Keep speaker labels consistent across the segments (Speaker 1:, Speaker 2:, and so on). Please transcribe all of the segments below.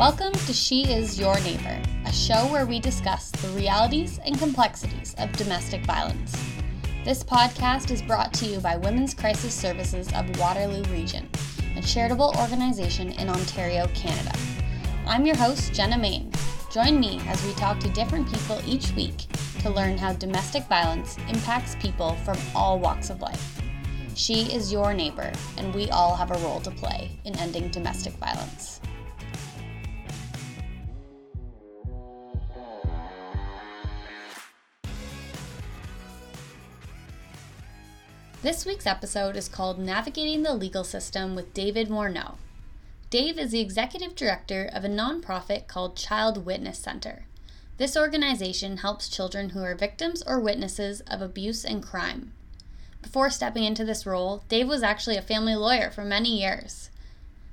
Speaker 1: Welcome to She Is Your Neighbor, a show where we discuss the realities and complexities of domestic violence. This podcast is brought to you by Women's Crisis Services of Waterloo Region, a charitable organization in Ontario, Canada. I'm your host, Jenna Main. Join me as we talk to different people each week to learn how domestic violence impacts people from all walks of life. She is your neighbor, and we all have a role to play in ending domestic violence. This week's episode is called Navigating the Legal System with David Morneau. Dave is the executive director of a nonprofit called Child Witness Center. This organization helps children who are victims or witnesses of abuse and crime. Before stepping into this role, Dave was actually a family lawyer for many years.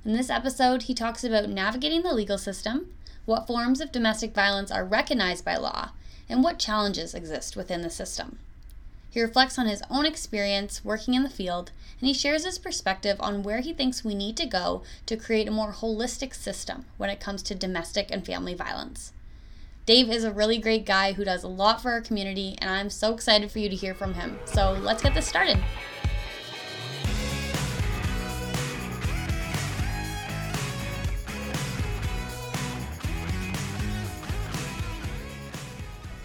Speaker 1: In this episode, he talks about navigating the legal system, what forms of domestic violence are recognized by law, and what challenges exist within the system. He reflects on his own experience working in the field, and he shares his perspective on where he thinks we need to go to create a more holistic system when it comes to domestic and family violence. Dave is a really great guy who does a lot for our community, and I'm so excited for you to hear from him. So let's get this started.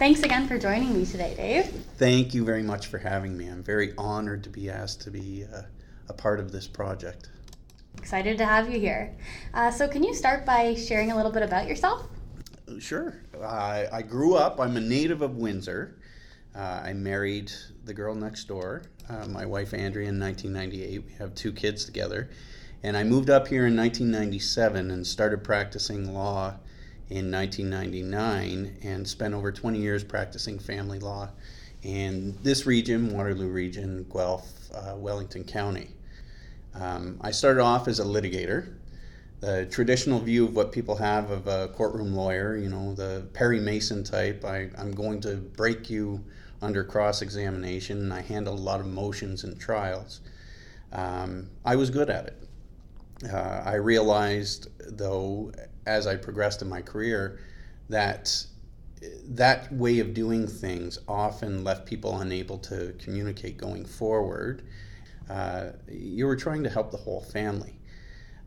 Speaker 1: Thanks again for joining me today, Dave.
Speaker 2: Thank you very much for having me. I'm very honored to be asked to be uh, a part of this project.
Speaker 1: Excited to have you here. Uh, so, can you start by sharing a little bit about yourself?
Speaker 2: Sure. I, I grew up, I'm a native of Windsor. Uh, I married the girl next door, uh, my wife Andrea, in 1998. We have two kids together. And I moved up here in 1997 and started practicing law in 1999 and spent over 20 years practicing family law in this region, Waterloo region, Guelph, uh, Wellington County. Um, I started off as a litigator. The traditional view of what people have of a courtroom lawyer, you know, the Perry Mason type, I, I'm going to break you under cross examination, and I handled a lot of motions and trials. Um, I was good at it. Uh, I realized, though, as I progressed in my career, that that way of doing things often left people unable to communicate going forward. Uh, you were trying to help the whole family.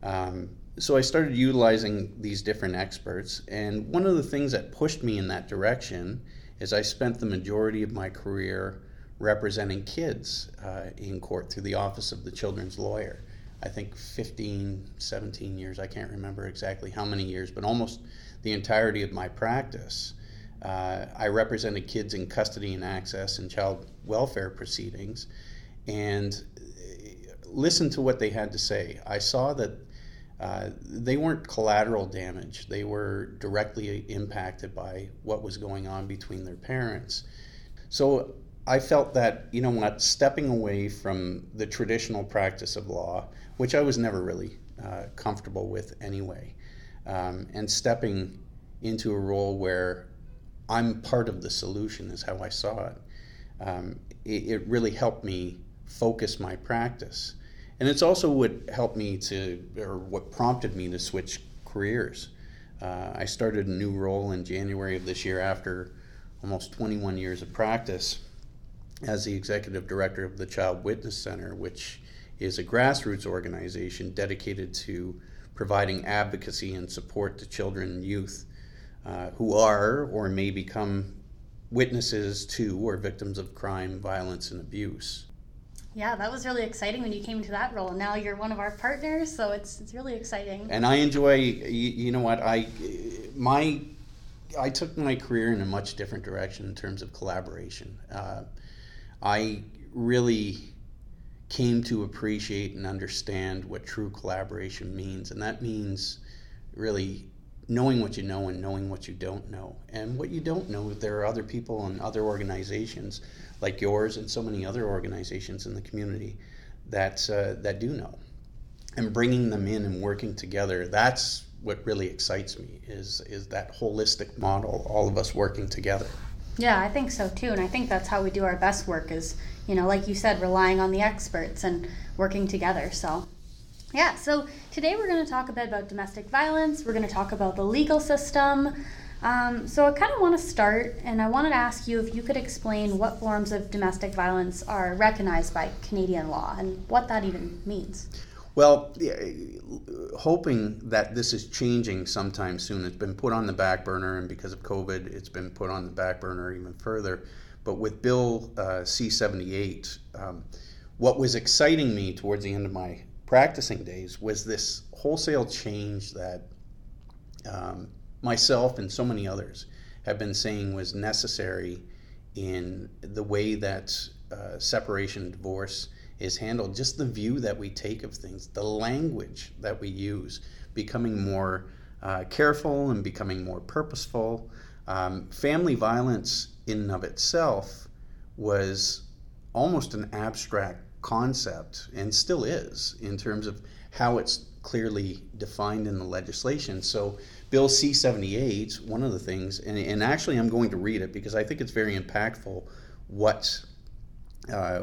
Speaker 2: Um, so I started utilizing these different experts, and one of the things that pushed me in that direction is I spent the majority of my career representing kids uh, in court through the Office of the Children's Lawyer. I think 15, 17 years, I can't remember exactly how many years, but almost the entirety of my practice. Uh, I represented kids in custody and access and child welfare proceedings and listened to what they had to say. I saw that uh, they weren't collateral damage, they were directly impacted by what was going on between their parents. So I felt that, you know what, stepping away from the traditional practice of law, which I was never really uh, comfortable with anyway, um, and stepping into a role where I'm part of the solution, is how I saw it. Um, it, it really helped me focus my practice. And it's also what helped me to, or what prompted me to switch careers. Uh, I started a new role in January of this year after almost 21 years of practice as the executive director of the Child Witness Center, which is a grassroots organization dedicated to providing advocacy and support to children and youth uh, who are or may become witnesses to or victims of crime, violence, and abuse.
Speaker 1: Yeah, that was really exciting when you came to that role. Now you're one of our partners, so it's it's really exciting.
Speaker 2: And I enjoy. You, you know what I my I took my career in a much different direction in terms of collaboration. Uh, I really came to appreciate and understand what true collaboration means, and that means really knowing what you know and knowing what you don't know. And what you don't know, there are other people and other organizations like yours and so many other organizations in the community that uh, that do know. And bringing them in and working together, that's what really excites me is is that holistic model, all of us working together.
Speaker 1: Yeah, I think so too, and I think that's how we do our best work is, you know, like you said, relying on the experts and working together. So Yeah, so today we're going to talk a bit about domestic violence. We're going to talk about the legal system. Um, so I kind of want to start, and I wanted to ask you if you could explain what forms of domestic violence are recognized by Canadian law and what that even means.
Speaker 2: Well, hoping that this is changing sometime soon. It's been put on the back burner, and because of COVID, it's been put on the back burner even further. But with Bill uh, C 78, um, what was exciting me towards the end of my practicing days was this wholesale change that um, myself and so many others have been saying was necessary in the way that uh, separation divorce is handled, just the view that we take of things, the language that we use, becoming more uh, careful and becoming more purposeful. Um, family violence, in and of itself, was almost an abstract concept and still is in terms of how it's clearly defined in the legislation. So, Bill C 78, one of the things, and, and actually I'm going to read it because I think it's very impactful what uh,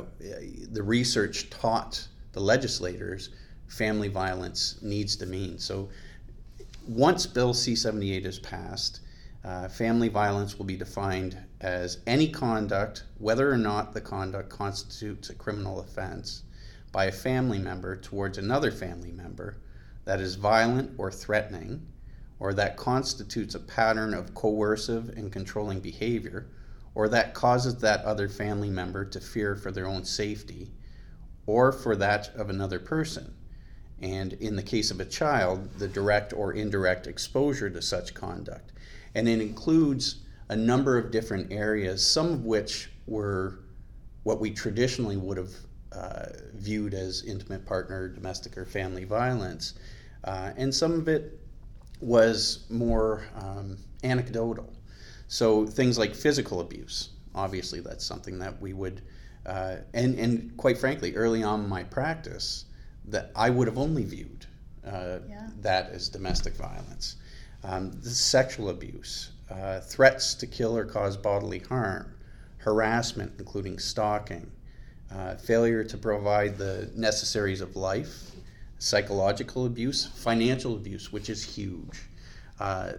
Speaker 2: the research taught the legislators family violence needs to mean. So once Bill C 78 is passed, uh, family violence will be defined as any conduct, whether or not the conduct constitutes a criminal offense, by a family member towards another family member that is violent or threatening, or that constitutes a pattern of coercive and controlling behavior or that causes that other family member to fear for their own safety or for that of another person. And in the case of a child, the direct or indirect exposure to such conduct. And it includes a number of different areas, some of which were what we traditionally would have uh, viewed as intimate partner, domestic, or family violence. Uh, and some of it was more um, anecdotal. So things like physical abuse, obviously, that's something that we would, uh, and and quite frankly, early on in my practice, that I would have only viewed uh, yeah. that as domestic violence. Um, sexual abuse, uh, threats to kill or cause bodily harm, harassment, including stalking, uh, failure to provide the necessaries of life, psychological abuse, financial abuse, which is huge. Uh,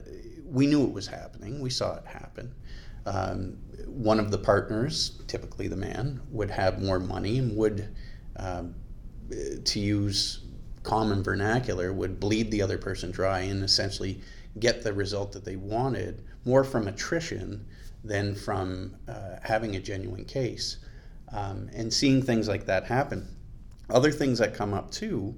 Speaker 2: we knew it was happening. We saw it happen. Um, one of the partners, typically the man, would have more money and would, um, to use common vernacular, would bleed the other person dry and essentially get the result that they wanted more from attrition than from uh, having a genuine case. Um, and seeing things like that happen. Other things that come up too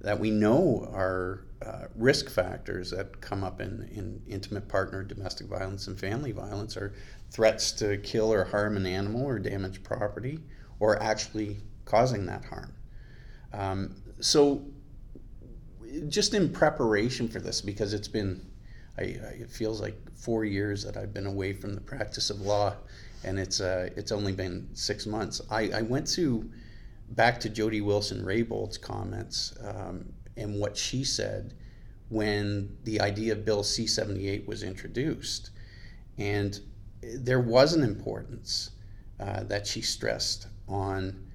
Speaker 2: that we know are uh, risk factors that come up in, in intimate partner domestic violence and family violence are threats to kill or harm an animal or damage property or actually causing that harm. Um, so, just in preparation for this, because it's been, I, I, it feels like four years that I've been away from the practice of law, and it's uh, it's only been six months. I, I went to back to Jody Wilson Raybould's comments um, and what she said when the idea of Bill C 78 was introduced. And there was an importance uh, that she stressed on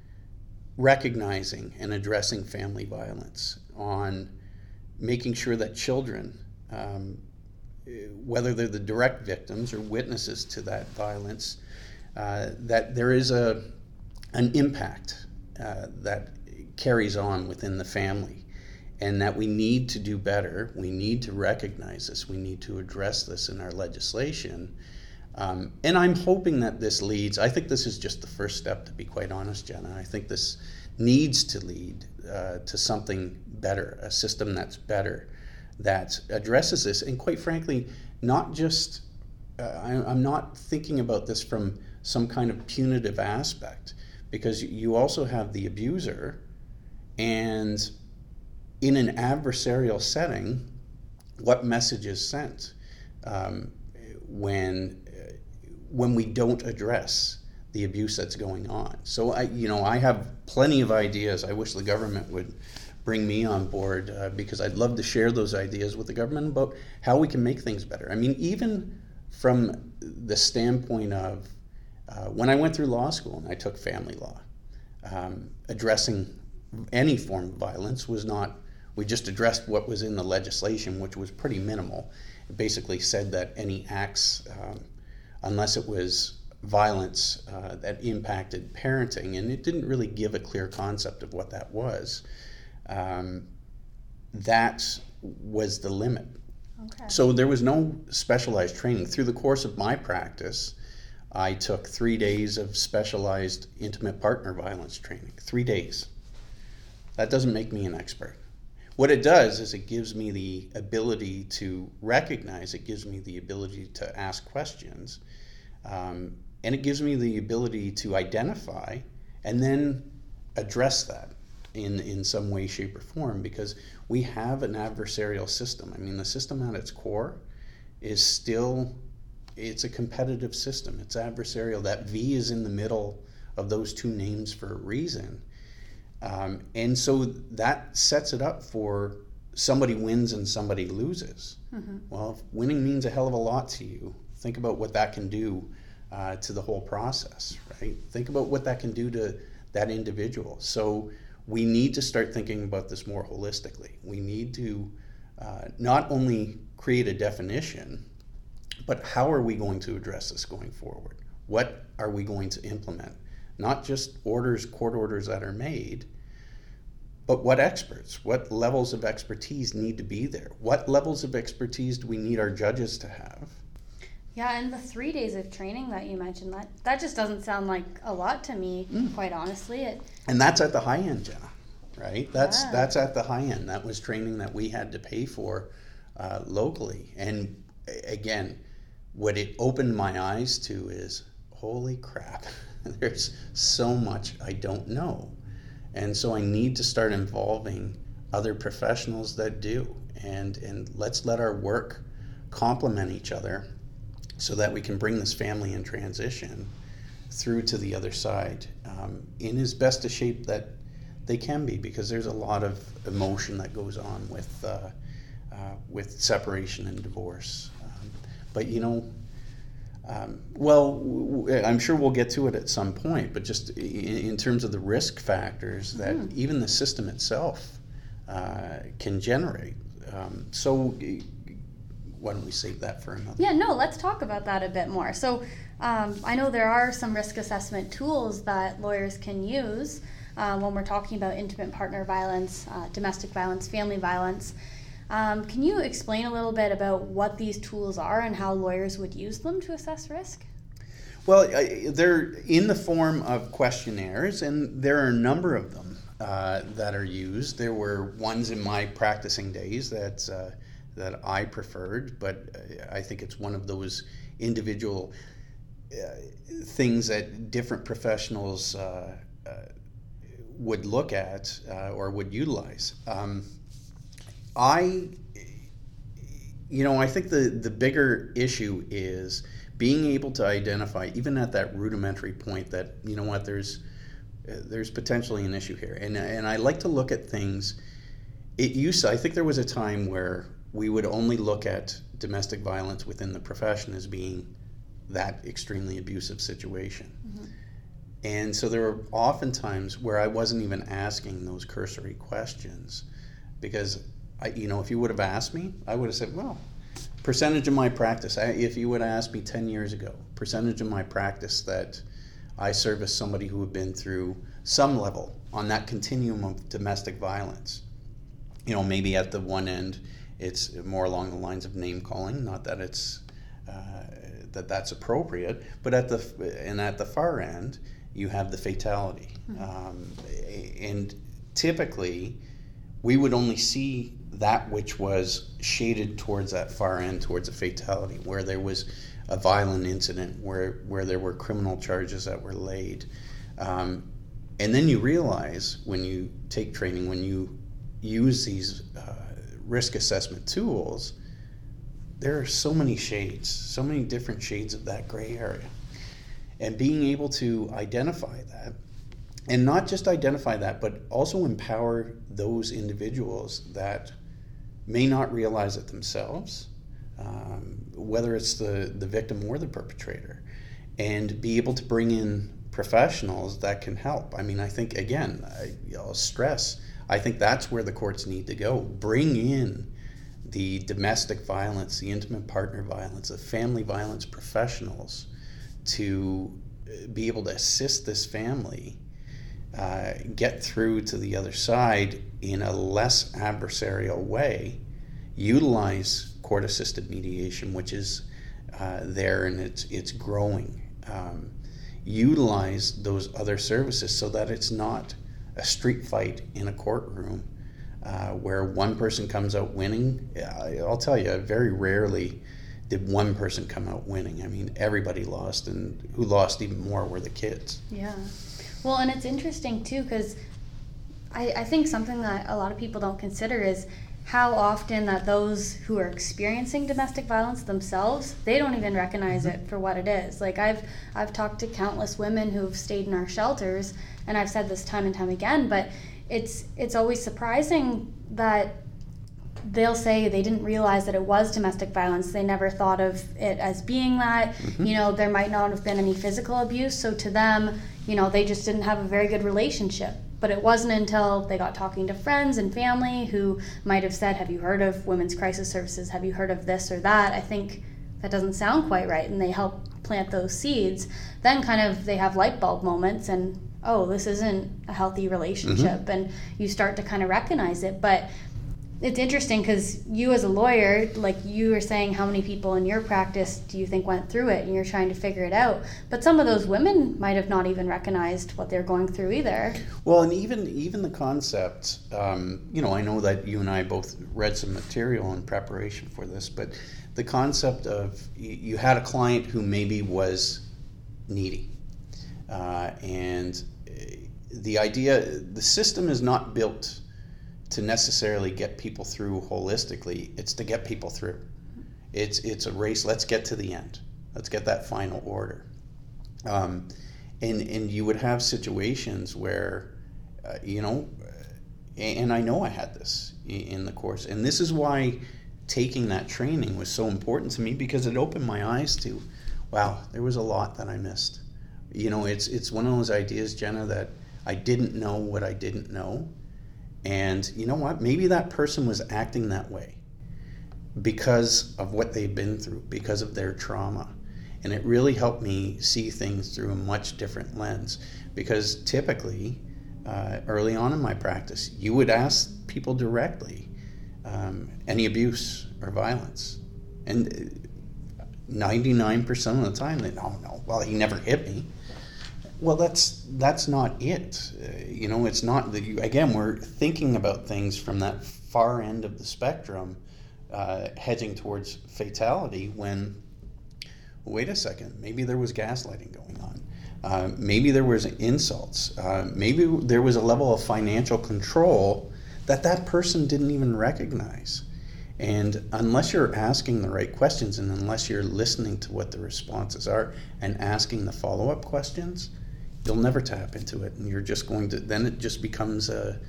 Speaker 2: recognizing and addressing family violence, on making sure that children, um, whether they're the direct victims or witnesses to that violence, uh, that there is a, an impact uh, that carries on within the family and that we need to do better. We need to recognize this. We need to address this in our legislation. Um, and I'm hoping that this leads, I think this is just the first step, to be quite honest, Jenna. I think this needs to lead uh, to something better, a system that's better, that addresses this. And quite frankly, not just, uh, I, I'm not thinking about this from some kind of punitive aspect, because you also have the abuser and in an adversarial setting, what message is sent um, when when we don't address the abuse that's going on. So I, you know, I have plenty of ideas. I wish the government would bring me on board uh, because I'd love to share those ideas with the government about how we can make things better. I mean, even from the standpoint of uh, when I went through law school and I took family law, um, addressing any form of violence was not We just addressed what was in the legislation, which was pretty minimal. It basically said that any acts, um, unless it was violence uh, that impacted parenting, and it didn't really give a clear concept of what that was, um, that was the limit. Okay. So there was no specialized training. Through the course of my practice, I took three days of specialized intimate partner violence training. Three days. That doesn't make me an expert. What it does is it gives me the ability to recognize, it gives me the ability to ask questions, um, and it gives me the ability to identify and then address that in, in some way, shape, or form because we have an adversarial system. I mean, the system at its core is still it's a competitive system. It's adversarial. That V is in the middle of those two names for a reason. Um, and so that sets it up for somebody wins and somebody loses. Mm-hmm. Well, if winning means a hell of a lot to you, think about what that can do uh, to the whole process, right? Think about what that can do to that individual. So we need to start thinking about this more holistically. We need to uh, not only create a definition but how are we going to address this going forward? What are we going to implement? Not just orders, court orders that are made, but what experts, what levels of expertise need to be there? What levels of expertise do we need our judges to have?
Speaker 1: Yeah, and the three days of training that you mentioned, that, that just doesn't sound like a lot to me, mm. quite honestly. It,
Speaker 2: and that's at the high end, Jenna, right? That's, yeah. that's at the high end. That was training that we had to pay for uh, locally. And again, what it opened my eyes to is holy crap, there's so much I don't know. And so I need to start involving other professionals that do. And, and let's let our work complement each other so that we can bring this family in transition through to the other side um, in as best a shape that they can be because there's a lot of emotion that goes on with, uh, uh, with separation and divorce. But you know, um, well, w- I'm sure we'll get to it at some point, but just in, in terms of the risk factors that mm. even the system itself uh, can generate. Um, so, why don't we save that for another?
Speaker 1: Yeah, no, let's talk about that a bit more. So, um, I know there are some risk assessment tools that lawyers can use uh, when we're talking about intimate partner violence, uh, domestic violence, family violence. Um, can you explain a little bit about what these tools are and how lawyers would use them to assess risk?
Speaker 2: Well, they're in the form of questionnaires, and there are a number of them uh, that are used. There were ones in my practicing days that uh, that I preferred, but I think it's one of those individual uh, things that different professionals uh, uh, would look at uh, or would utilize. Um, I, you know, I think the, the bigger issue is being able to identify, even at that rudimentary point, that, you know what, there's, there's potentially an issue here. And, and I like to look at things. It used I think there was a time where we would only look at domestic violence within the profession as being that extremely abusive situation. Mm-hmm. And so there were often times where I wasn't even asking those cursory questions because I, you know, if you would have asked me, I would have said, well, percentage of my practice. I, if you would have asked me 10 years ago, percentage of my practice that I service somebody who had been through some level on that continuum of domestic violence. You know, maybe at the one end, it's more along the lines of name calling, not that it's uh, that that's appropriate, but at the and at the far end, you have the fatality, mm-hmm. um, and typically, we would only see that which was shaded towards that far end, towards a fatality, where there was a violent incident, where, where there were criminal charges that were laid. Um, and then you realize when you take training, when you use these uh, risk assessment tools, there are so many shades, so many different shades of that gray area. And being able to identify that, and not just identify that, but also empower those individuals that may not realize it themselves, um, whether it's the, the victim or the perpetrator, and be able to bring in professionals that can help. I mean, I think, again, I, will stress, I think that's where the courts need to go. Bring in the domestic violence, the intimate partner violence, the family violence professionals to uh, be able to assist this family uh, get through to the other side in a less adversarial way, utilize court assisted mediation, which is uh, there and it's, it's growing. Um, utilize those other services so that it's not a street fight in a courtroom uh, where one person comes out winning. I'll tell you, very rarely did one person come out winning. I mean, everybody lost, and who lost even more were the kids.
Speaker 1: Yeah. Well, and it's interesting too because I, I think something that a lot of people don't consider is how often that those who are experiencing domestic violence themselves they don't even recognize it for what it is like i've i've talked to countless women who've stayed in our shelters and i've said this time and time again but it's it's always surprising that they'll say they didn't realize that it was domestic violence they never thought of it as being that mm-hmm. you know there might not have been any physical abuse so to them you know they just didn't have a very good relationship but it wasn't until they got talking to friends and family who might have said, Have you heard of Women's Crisis Services? Have you heard of this or that? I think that doesn't sound quite right. And they help plant those seeds. Then, kind of, they have light bulb moments and, oh, this isn't a healthy relationship. Mm-hmm. And you start to kind of recognize it. But it's interesting because you as a lawyer like you are saying how many people in your practice do you think went through it and you're trying to figure it out but some of those women might have not even recognized what they're going through either
Speaker 2: well and even even the concept um, you know i know that you and i both read some material in preparation for this but the concept of you had a client who maybe was needy uh, and the idea the system is not built to necessarily get people through holistically. It's to get people through. It's it's a race. Let's get to the end. Let's get that final order. Um, and and you would have situations where, uh, you know, and I know I had this in the course, and this is why taking that training was so important to me because it opened my eyes to, wow, there was a lot that I missed. You know, it's it's one of those ideas, Jenna, that I didn't know what I didn't know, and you know what? Maybe that person was acting that way because of what they've been through, because of their trauma. And it really helped me see things through a much different lens. Because typically, uh, early on in my practice, you would ask people directly um, any abuse or violence. And 99% of the time, they, oh no, well, he never hit me. Well, that's that's not it. Uh, you know, it's not that you. Again, we're thinking about things from that far end of the spectrum, uh, hedging towards fatality. When, wait a second, maybe there was gaslighting going on. Uh, maybe there was insults. Uh, maybe there was a level of financial control that that person didn't even recognize. And unless you're asking the right questions and unless you're listening to what the responses are and asking the follow up questions, you'll never tap into it, and you're just going to. Then it just becomes a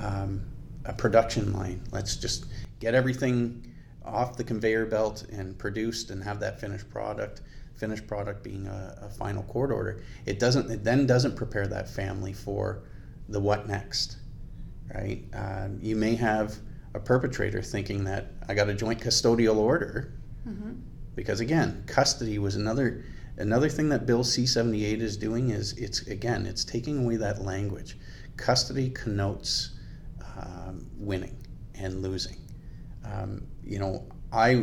Speaker 2: um, a production line. Let's just get everything off the conveyor belt and produced, and have that finished product. Finished product being a, a final court order. It doesn't. It then doesn't prepare that family for the what next, right? Um, you may have a perpetrator thinking that I got a joint custodial order, mm-hmm. because again, custody was another Another thing that Bill C78 is doing is it's again it's taking away that language. Custody connotes um, winning and losing. Um, you know, I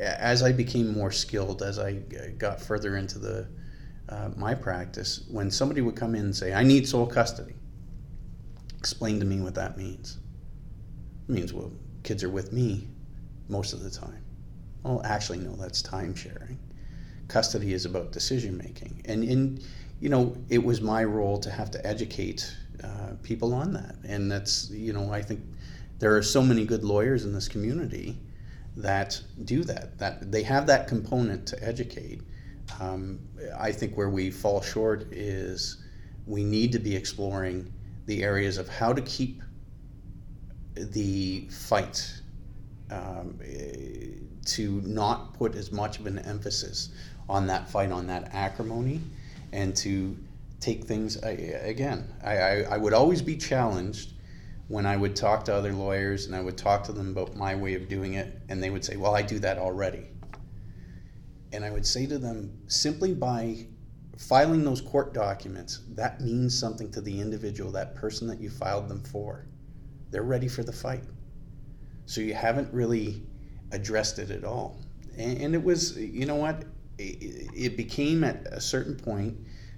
Speaker 2: as I became more skilled as I got further into the uh, my practice, when somebody would come in and say, "I need sole custody," explain to me what that means. It means well, kids are with me most of the time. Well, actually, no, that's time sharing custody is about decision making. And in, you know, it was my role to have to educate uh, people on that. And that's, you know, I think there are so many good lawyers in this community that do that. That they have that component to educate. Um, I think where we fall short is we need to be exploring the areas of how to keep the fight um, to not put as much of an emphasis on that fight, on that acrimony, and to take things again. I, I, I would always be challenged when I would talk to other lawyers and I would talk to them about my way of doing it, and they would say, Well, I do that already. And I would say to them, simply by filing those court documents, that means something to the individual, that person that you filed them for. They're ready for the fight. So you haven't really addressed it at all. And, and it was, you know what? It, it became at a certain point,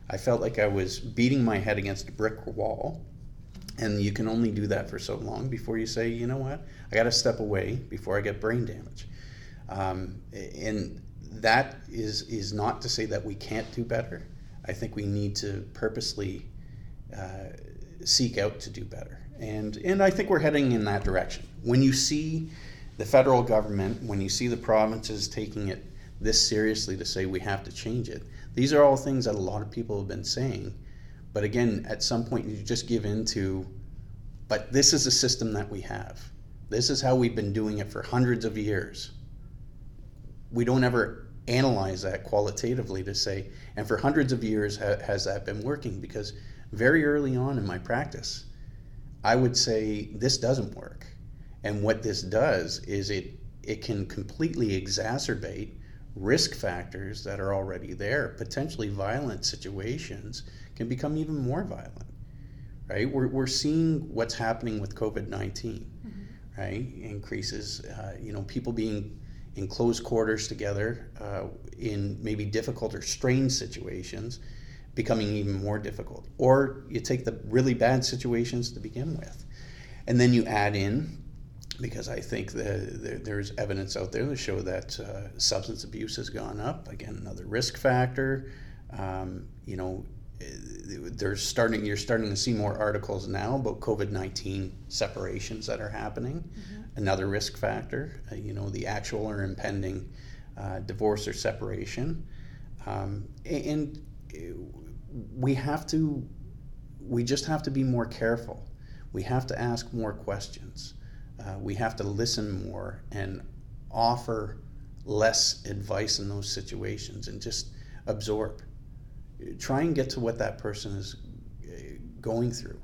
Speaker 2: I felt like I was beating my head against a brick wall. And you can only do that for so long before you say, you know what? I got to step away before I get brain damage. Um, and that is is not to say that we can't do better. I think we need to purposely uh, seek out to do better, and and I think we're heading in that direction. When you see the federal government, when you see the provinces taking it this seriously to say we have to change it, these are all things that a lot of people have been saying. But again, at some point, you just give in to, but this is a system that we have. This is how we've been doing it for hundreds of years we don't ever analyze that qualitatively to say, and for hundreds of years ha- has that been working? Because very early on in my practice, I would say this doesn't work. And what this does is it it can completely exacerbate risk factors that are already there. Potentially violent situations can become even more violent. Right? We're, we're seeing what's happening with COVID 19, mm-hmm. right? Increases, uh, you know, people being in close quarters together uh, in maybe difficult or strained situations becoming even more difficult. Or you take the really bad situations to begin with. And then you add in, because I think the, there's evidence out there to show that uh, substance abuse has gone up. Again, another risk factor. Um, you know, there's starting you're starting to see more articles now about COVID-19 separations that are happening. Mm-hmm. Another risk factor, uh, you know, the actual or impending uh, divorce or separation, um, and we have to, we just have to be more careful. We have to ask more questions. Uh, we have to listen more and offer less advice in those situations and just absorb try and get to what that person is uh, going through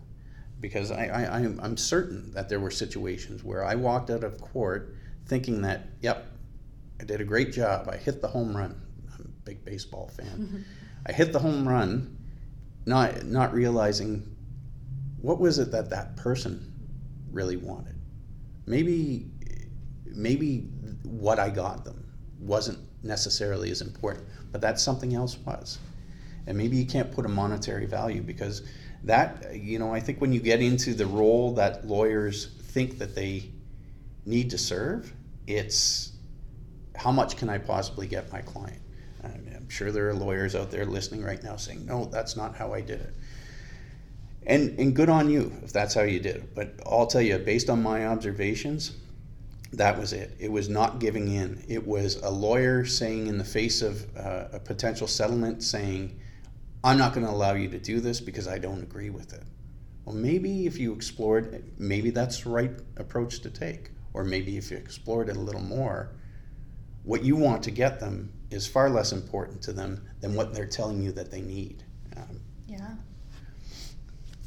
Speaker 2: because I, I, I'm certain that there were situations where I walked out of court thinking that, yep, I did a great job. I hit the home run. I'm a big baseball fan. Mm-hmm. I hit the home run, not not realizing what was it that that person really wanted. Maybe maybe what I got them wasn't necessarily as important, but that something else was. And maybe you can't put a monetary value because that you know i think when you get into the role that lawyers think that they need to serve it's how much can i possibly get my client? I'm sure there are lawyers out there listening right now saying no that's not how i did it and and good on you if that's how you did but i'll tell you based on my observations that was it. It was not giving in. It was a lawyer saying, in the face of uh, a potential settlement, saying, I'm not going to allow you to do this because I don't agree with it. Well, maybe if you explored, maybe that's the right approach to take. Or maybe if you explored it a little more, what you want to get them is far less important to them than what they're telling you that they need. Um,
Speaker 1: yeah.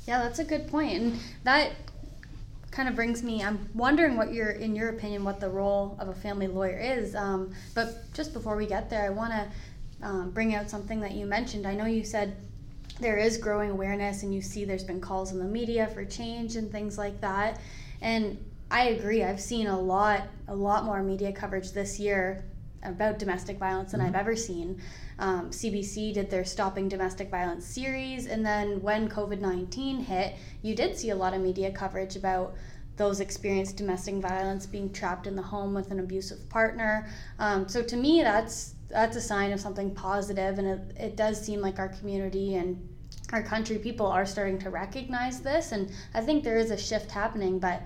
Speaker 1: Yeah, that's a good point. And that kind of brings me i'm wondering what your in your opinion what the role of a family lawyer is um, but just before we get there i want to um, bring out something that you mentioned. I know you said there is growing awareness, and you see there's been calls in the media for change and things like that. And I agree. I've seen a lot, a lot more media coverage this year about domestic violence than mm-hmm. I've ever seen. Um, CBC did their Stopping Domestic Violence series, and then when COVID 19 hit, you did see a lot of media coverage about those experienced domestic violence being trapped in the home with an abusive partner. Um, so to me, that's that's a sign of something positive and it, it does seem like our community and our country people are starting to recognize this and i think there is a shift happening but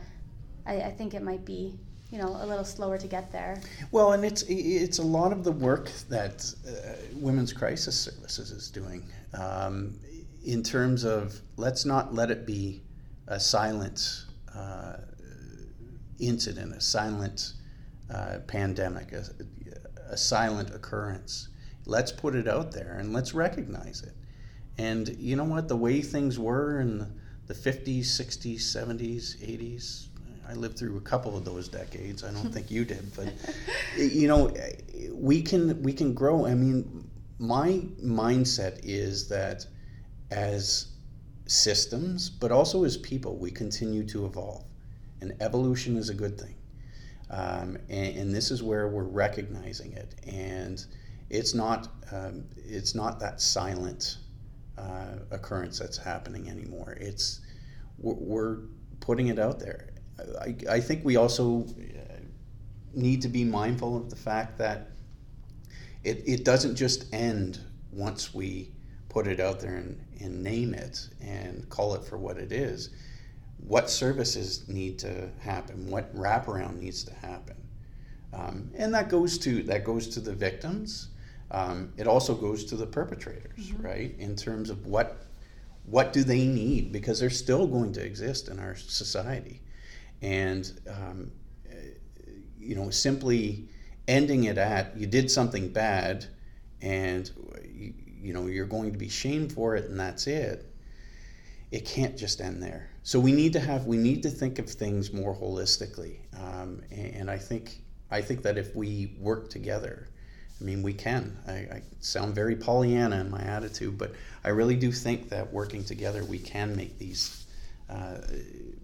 Speaker 1: i, I think it might be you know a little slower to get there
Speaker 2: well and it's it's a lot of the work that uh, women's crisis services is doing um, in terms of let's not let it be a silent uh, incident a silent uh, pandemic a, a silent occurrence. Let's put it out there and let's recognize it. And you know what? The way things were in the 50s, 60s, 70s, 80s. I lived through a couple of those decades. I don't think you did, but you know, we can we can grow. I mean, my mindset is that as systems, but also as people, we continue to evolve, and evolution is a good thing. Um, and, and, this is where we're recognizing it, and it's not um, it's not that silent uh, occurrence that's happening anymore. It's we're, putting it out there. I, I think we also uh, need to be mindful of the fact that it, it doesn't just end once we put it out there and, and name it and call it for what it is. What services need to happen? What wraparound needs to happen? Um, and that goes to that goes to the victims. Um, it also goes to the perpetrators, mm-hmm. right? In terms of what what do they need because they're still going to exist in our society, and um, you know simply ending it at you did something bad, and you, you know you're going to be shamed for it, and that's it. It can't just end there. So we need to have we need to think of things more holistically, um, and, and I think I think that if we work together I mean, we can. I, I, sound very Pollyanna in my attitude, but I really do think that working together, we can make these uh,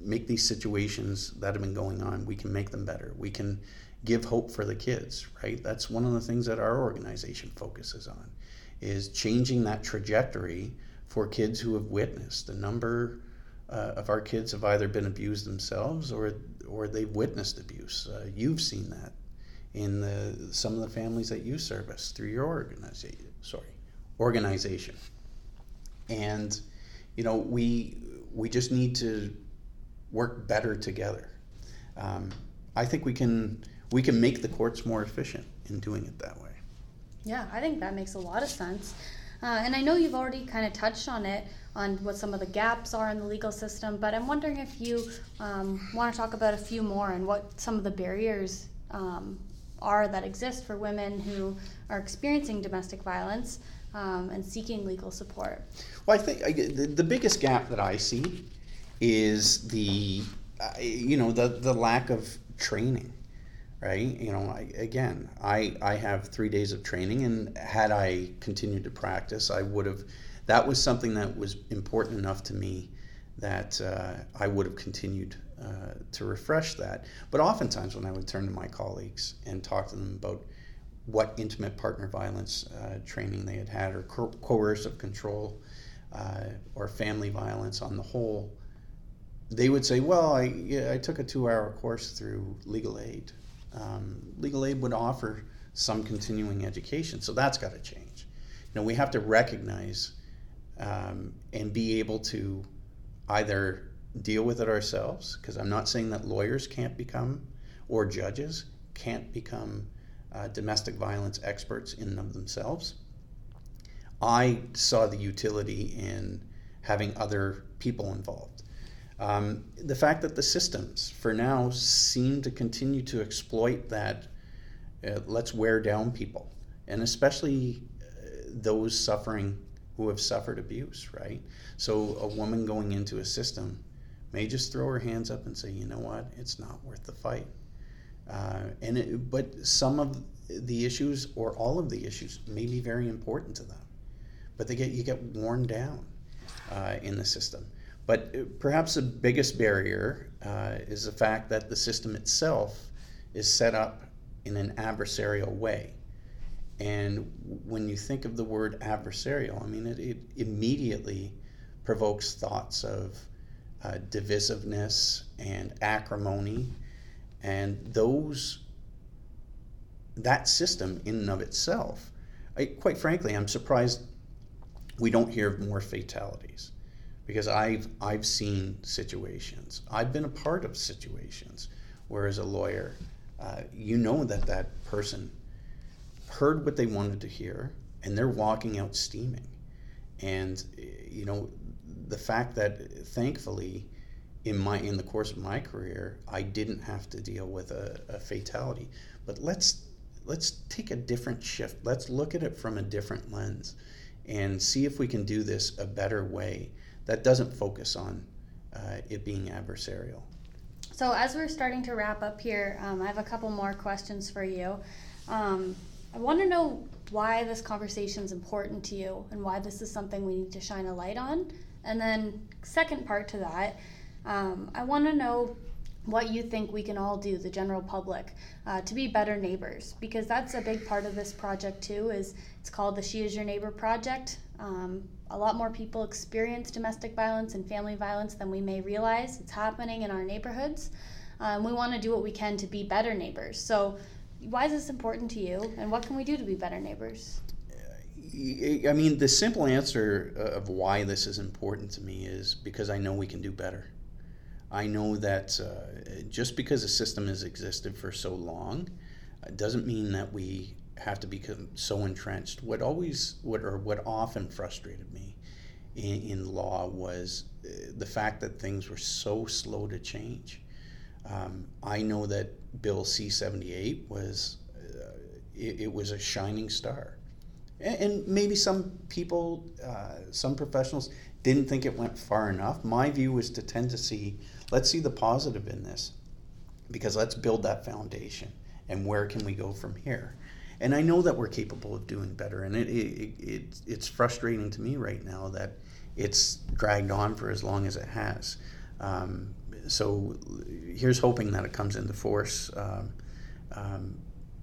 Speaker 2: make these situations that have been going on. We can make them better. We can give hope for the kids. Right. That's one of the things that our organization focuses on, is changing that trajectory for kids who have witnessed. A number uh, of our kids have either been abused themselves or or they've witnessed abuse. Uh, you've seen that in the, some of the families that you service through your organization. Sorry, organization. And you know, we we just need to work better together. Um, I think we can we can make the courts more efficient in doing it that way.
Speaker 1: Yeah, I think that makes a lot of sense. Uh, and I know you've already kind of touched on it, on what some of the gaps are in the legal system, but I'm wondering if you um, want to talk about a few more and what some of the barriers um, are that exist for women who are experiencing domestic violence um, and seeking legal support?
Speaker 2: Well, I think I, the, the biggest gap that I see is the uh, you know the the lack of training right you know I, again i i have three days of training and had i continued to practice i would have that was something that was important enough to me that uh, i would have continued uh, to refresh that. But oftentimes, when I would turn to my colleagues and talk to them about what intimate partner violence uh, training they had had, or co- coercive control, uh, or family violence on the whole, they would say, "Well, I yeah, I took a two-hour course through legal aid. Um, legal aid would offer some continuing education, so that's got to change. You know, we have to recognize um, and be able to either deal with it ourselves because I'm not saying that lawyers can't become or judges can't become uh, domestic violence experts in of themselves. I saw the utility in having other people involved. Um, the fact that the systems, for now, seem to continue to exploit that uh, let's wear down people, and especially uh, those suffering who have suffered abuse, right? So, a woman going into a system may just throw her hands up and say, you know what, it's not worth the fight. Uh, and it, but some of the issues or all of the issues may be very important to them, but they get you get worn down uh, in the system. But uh, perhaps the biggest barrier uh, is the fact that the system itself is set up in an adversarial way. And when you think of the word adversarial, I mean, it, it immediately provokes thoughts of uh, divisiveness and acrimony, and those that system in and of itself. I, quite frankly, I'm surprised we don't hear of more fatalities because I've I've seen situations. I've been a part of situations where, as a lawyer, uh, you know that that person heard what they wanted to hear and they're walking out steaming, and you know the fact that thankfully in my in the course of my career I didn't have to deal with a, a fatality. But let's let's take a different shift. Let's look at it from a different lens and see if we can do this a better way that doesn't focus on uh, it being adversarial.
Speaker 1: So, as we're starting to wrap up here, um, I have a couple more questions for you. Um, I want to know why this conversation is important to you and why this is something we need to shine a light on. And then, second part to that, um, I want to know what you think we can all do, the general public, uh, to be better neighbors, because that's a big part of this project too. Is it's called the She Is Your Neighbor project. Um, a lot more people experience domestic violence and family violence than we may realize. It's happening in our neighborhoods. Um, we want to do what we can to be better neighbors. So, why is this important to you, and what can we do to be better neighbors?
Speaker 2: I mean, the simple answer of why this is important to me is because I know we can do better. I know that uh, just because a system has existed for so long uh, doesn't mean that we have to become so entrenched. What always, what or what often frustrated me in, in law was uh, the fact that things were so slow to change. Um, I know that Bill C seventy eight was uh, it, it, was a shining star, and, and maybe some people, uh, some professionals didn't think it went far enough. My view was to tend to see let's see the positive in this, because let's build that foundation, and where can we go from here? And I know that we're capable of doing better, and it, it, it it's frustrating to me right now that it's dragged on for as long as it has. Um, so here's hoping that it comes into force um, um,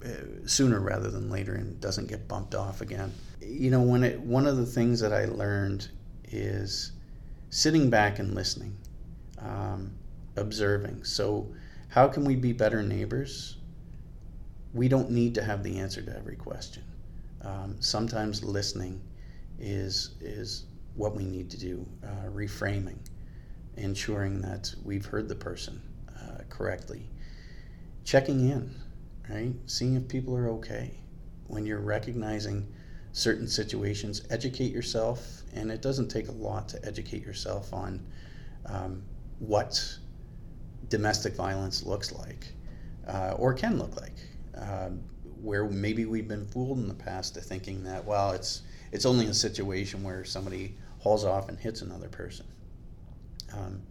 Speaker 2: uh, sooner rather than later and doesn't get bumped off again. You know, when it one of the things that I learned is sitting back and listening, um, observing. So, how can we be better neighbors? We don't need to have the answer to every question. Um, sometimes listening is is what we need to do. Uh, reframing ensuring that we've heard the person uh, correctly. Checking in, right? Seeing if people are okay. When you're recognizing certain situations, educate yourself, and it doesn't take a lot to educate yourself on um, what domestic violence looks like uh, or can look like. Uh, where maybe we've been fooled in the past to thinking that well, it's it's only a situation where somebody hauls off and hits another person um,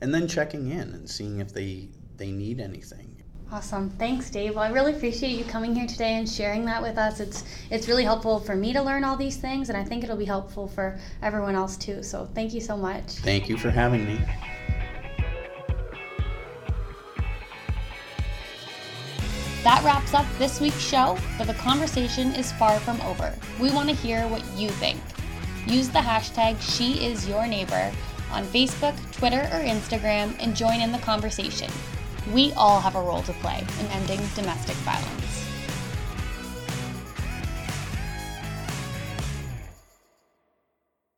Speaker 2: and then checking in and seeing if they they need anything.
Speaker 1: Awesome. Thanks, Dave. Well, I really appreciate you coming here today and sharing that with us. It's it's really helpful for me to learn all these things and I think it'll be helpful for everyone else too. So, thank you so much.
Speaker 2: Thank you for having me.
Speaker 1: That wraps up this week's show, but the conversation is far from over. We want to hear what you think. Use the hashtag SheIsYourNeighbor on Facebook, Twitter, or Instagram and join in the conversation. We all have a role to play in ending domestic violence.